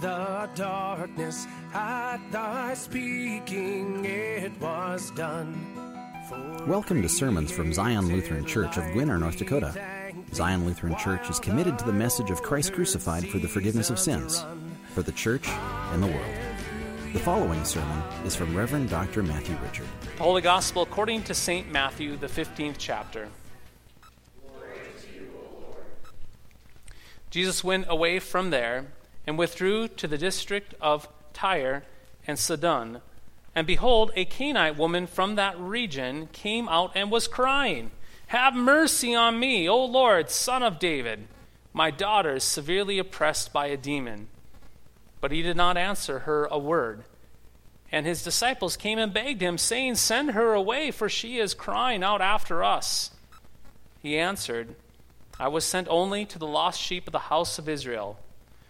the darkness, at thy speaking it was done. Welcome to sermons from Zion Lutheran Church of Gwinner, North Dakota. Zion Lutheran Church is committed to the message of Christ crucified for the forgiveness of sins, for the church and the world. The following sermon is from Reverend Dr. Matthew Richard. The Holy Gospel according to St. Matthew, the 15th chapter. Jesus went away from there and withdrew to the district of Tyre and Sidon. And behold, a Canaanite woman from that region came out and was crying, Have mercy on me, O Lord, son of David. My daughter is severely oppressed by a demon. But he did not answer her a word. And his disciples came and begged him, saying, Send her away, for she is crying out after us. He answered, I was sent only to the lost sheep of the house of Israel.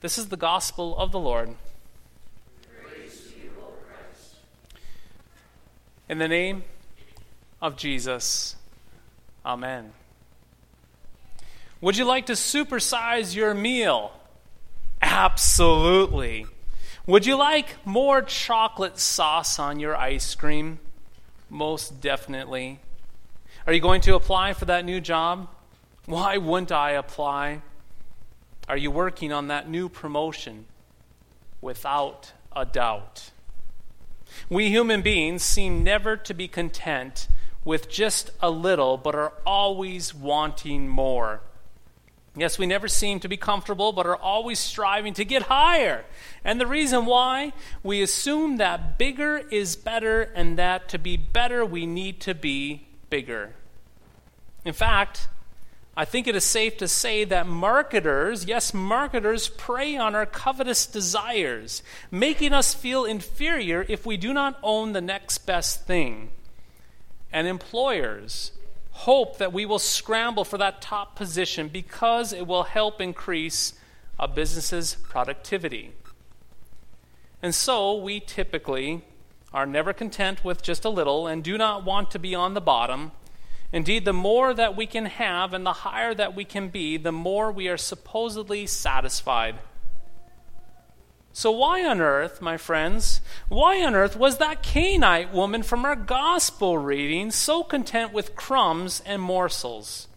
This is the gospel of the Lord. In the name of Jesus, Amen. Would you like to supersize your meal? Absolutely. Would you like more chocolate sauce on your ice cream? Most definitely. Are you going to apply for that new job? Why wouldn't I apply? Are you working on that new promotion? Without a doubt. We human beings seem never to be content with just a little, but are always wanting more. Yes, we never seem to be comfortable, but are always striving to get higher. And the reason why? We assume that bigger is better, and that to be better, we need to be bigger. In fact, I think it is safe to say that marketers, yes, marketers, prey on our covetous desires, making us feel inferior if we do not own the next best thing. And employers hope that we will scramble for that top position because it will help increase a business's productivity. And so we typically are never content with just a little and do not want to be on the bottom Indeed, the more that we can have and the higher that we can be, the more we are supposedly satisfied. So, why on earth, my friends, why on earth was that Canaanite woman from our gospel reading so content with crumbs and morsels?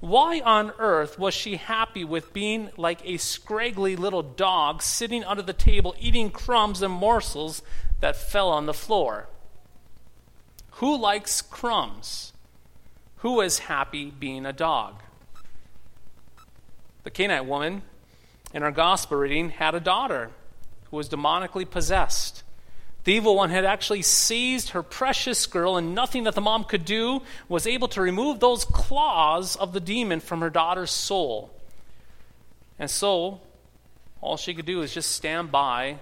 Why on earth was she happy with being like a scraggly little dog sitting under the table eating crumbs and morsels that fell on the floor? Who likes crumbs? Who is happy being a dog? The Canaanite woman in our gospel reading had a daughter who was demonically possessed. The evil one had actually seized her precious girl, and nothing that the mom could do was able to remove those claws of the demon from her daughter's soul. And so, all she could do was just stand by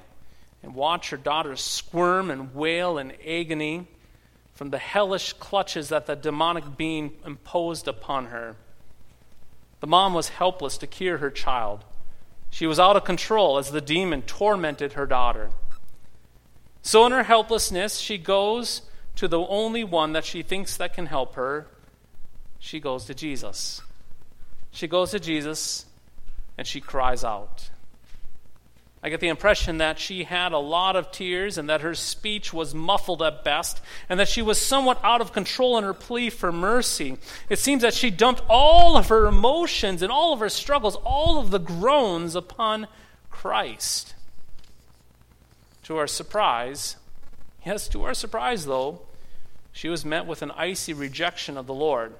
and watch her daughter squirm and wail in agony from the hellish clutches that the demonic being imposed upon her. The mom was helpless to cure her child. She was out of control as the demon tormented her daughter. So, in her helplessness, she goes to the only one that she thinks that can help her. She goes to Jesus. She goes to Jesus and she cries out. I get the impression that she had a lot of tears and that her speech was muffled at best and that she was somewhat out of control in her plea for mercy. It seems that she dumped all of her emotions and all of her struggles, all of the groans upon Christ. To our surprise, yes, to our surprise though, she was met with an icy rejection of the Lord.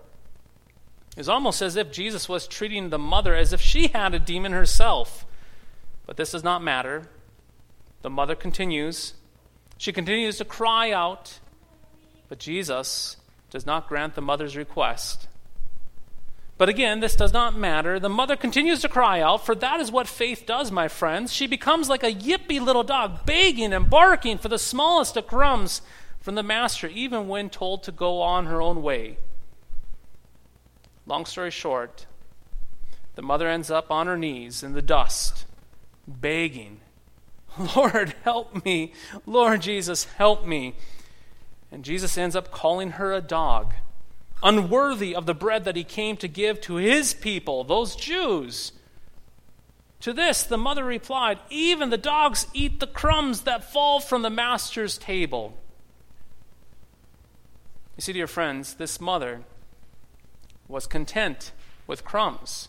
It was almost as if Jesus was treating the mother as if she had a demon herself. But this does not matter. The mother continues. She continues to cry out, but Jesus does not grant the mother's request. But again, this does not matter. The mother continues to cry out, for that is what faith does, my friends. She becomes like a yippy little dog, begging and barking for the smallest of crumbs from the master, even when told to go on her own way. Long story short, the mother ends up on her knees in the dust, begging, Lord, help me. Lord Jesus, help me. And Jesus ends up calling her a dog unworthy of the bread that he came to give to his people, those Jews. To this, the mother replied, Even the dogs eat the crumbs that fall from the master's table. You see, dear friends, this mother was content with crumbs.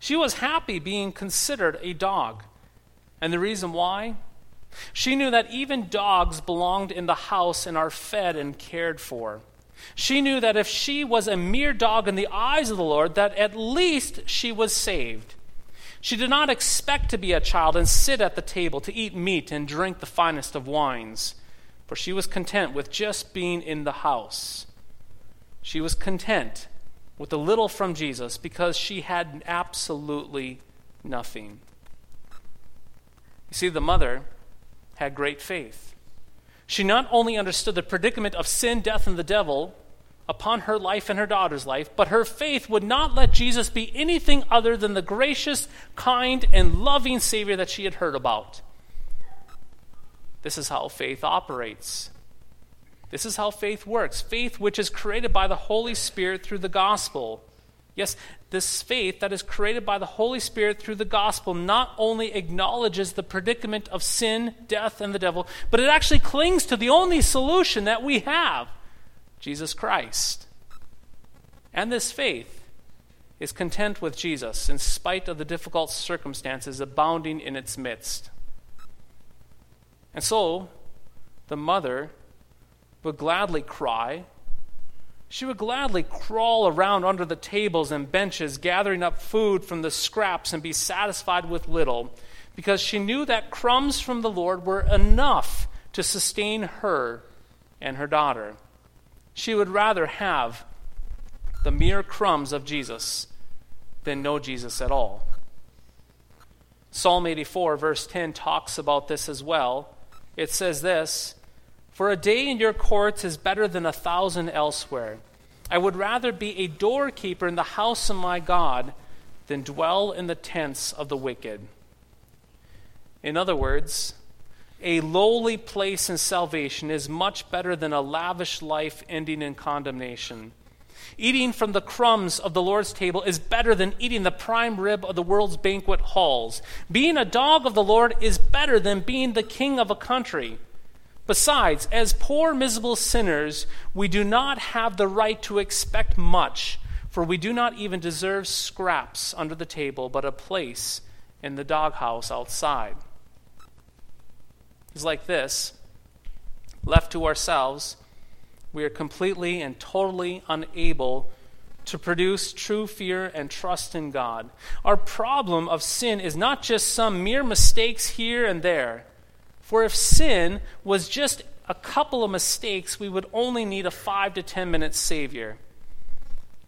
She was happy being considered a dog. And the reason why? She knew that even dogs belonged in the house and are fed and cared for. She knew that if she was a mere dog in the eyes of the Lord, that at least she was saved. She did not expect to be a child and sit at the table to eat meat and drink the finest of wines, for she was content with just being in the house. She was content with a little from Jesus because she had absolutely nothing. You see, the mother had great faith. She not only understood the predicament of sin, death, and the devil upon her life and her daughter's life, but her faith would not let Jesus be anything other than the gracious, kind, and loving Savior that she had heard about. This is how faith operates. This is how faith works. Faith, which is created by the Holy Spirit through the gospel. Yes, this faith that is created by the Holy Spirit through the gospel not only acknowledges the predicament of sin, death, and the devil, but it actually clings to the only solution that we have Jesus Christ. And this faith is content with Jesus in spite of the difficult circumstances abounding in its midst. And so, the mother would gladly cry she would gladly crawl around under the tables and benches, gathering up food from the scraps and be satisfied with little, because she knew that crumbs from the Lord were enough to sustain her and her daughter. She would rather have the mere crumbs of Jesus than no Jesus at all. Psalm 84, verse 10, talks about this as well. It says this for a day in your courts is better than a thousand elsewhere. I would rather be a doorkeeper in the house of my God than dwell in the tents of the wicked. In other words, a lowly place in salvation is much better than a lavish life ending in condemnation. Eating from the crumbs of the Lord's table is better than eating the prime rib of the world's banquet halls. Being a dog of the Lord is better than being the king of a country. Besides, as poor, miserable sinners, we do not have the right to expect much, for we do not even deserve scraps under the table, but a place in the doghouse outside. It's like this left to ourselves, we are completely and totally unable to produce true fear and trust in God. Our problem of sin is not just some mere mistakes here and there. For if sin was just a couple of mistakes, we would only need a five to ten minute Savior.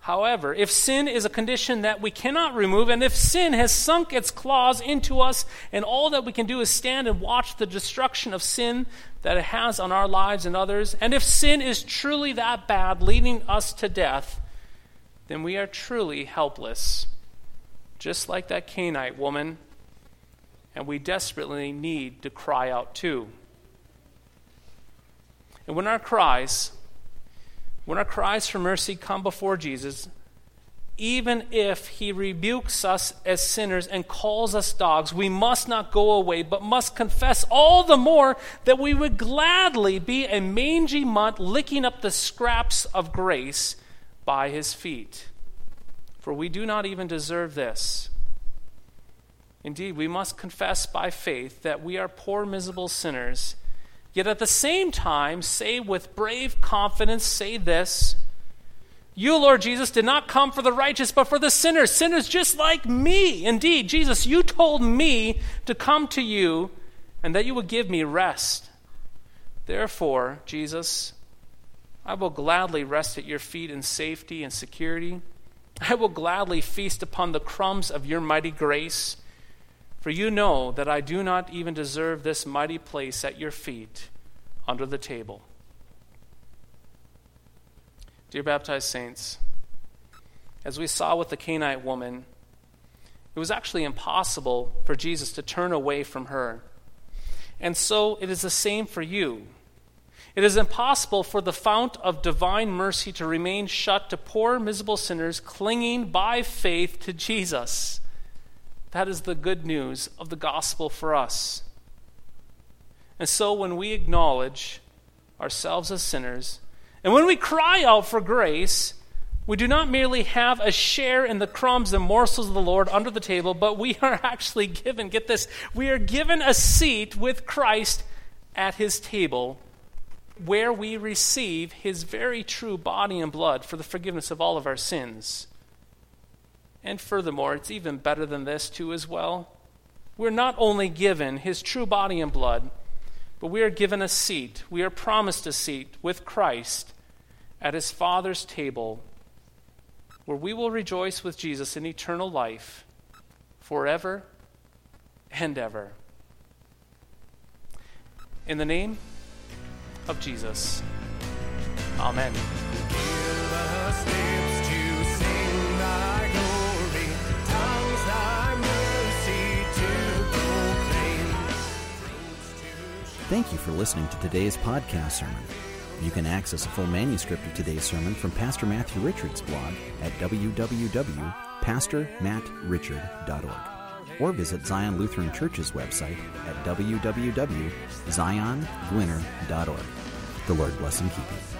However, if sin is a condition that we cannot remove, and if sin has sunk its claws into us, and all that we can do is stand and watch the destruction of sin that it has on our lives and others, and if sin is truly that bad, leading us to death, then we are truly helpless. Just like that Canaanite woman and we desperately need to cry out too. And when our cries, when our cries for mercy come before Jesus, even if he rebukes us as sinners and calls us dogs, we must not go away, but must confess all the more that we would gladly be a mangy mutt licking up the scraps of grace by his feet. For we do not even deserve this. Indeed, we must confess by faith that we are poor, miserable sinners, yet at the same time say with brave confidence, say this You, Lord Jesus, did not come for the righteous, but for the sinners, sinners just like me. Indeed, Jesus, you told me to come to you and that you would give me rest. Therefore, Jesus, I will gladly rest at your feet in safety and security. I will gladly feast upon the crumbs of your mighty grace, for you know that I do not even deserve this mighty place at your feet under the table. Dear baptized saints, as we saw with the Canaanite woman, it was actually impossible for Jesus to turn away from her. And so it is the same for you. It is impossible for the fount of divine mercy to remain shut to poor, miserable sinners clinging by faith to Jesus. That is the good news of the gospel for us. And so when we acknowledge ourselves as sinners, and when we cry out for grace, we do not merely have a share in the crumbs and morsels of the Lord under the table, but we are actually given, get this, we are given a seat with Christ at his table where we receive his very true body and blood for the forgiveness of all of our sins. And furthermore, it's even better than this, too, as well. We're not only given his true body and blood, but we are given a seat. We are promised a seat with Christ at his Father's table, where we will rejoice with Jesus in eternal life forever and ever. In the name of Jesus. Amen. Thank you for listening to today's podcast sermon. You can access a full manuscript of today's sermon from Pastor Matthew Richard's blog at www.pastormattrichard.org or visit Zion Lutheran Church's website at www.ziongwinner.org. The Lord bless and keep you.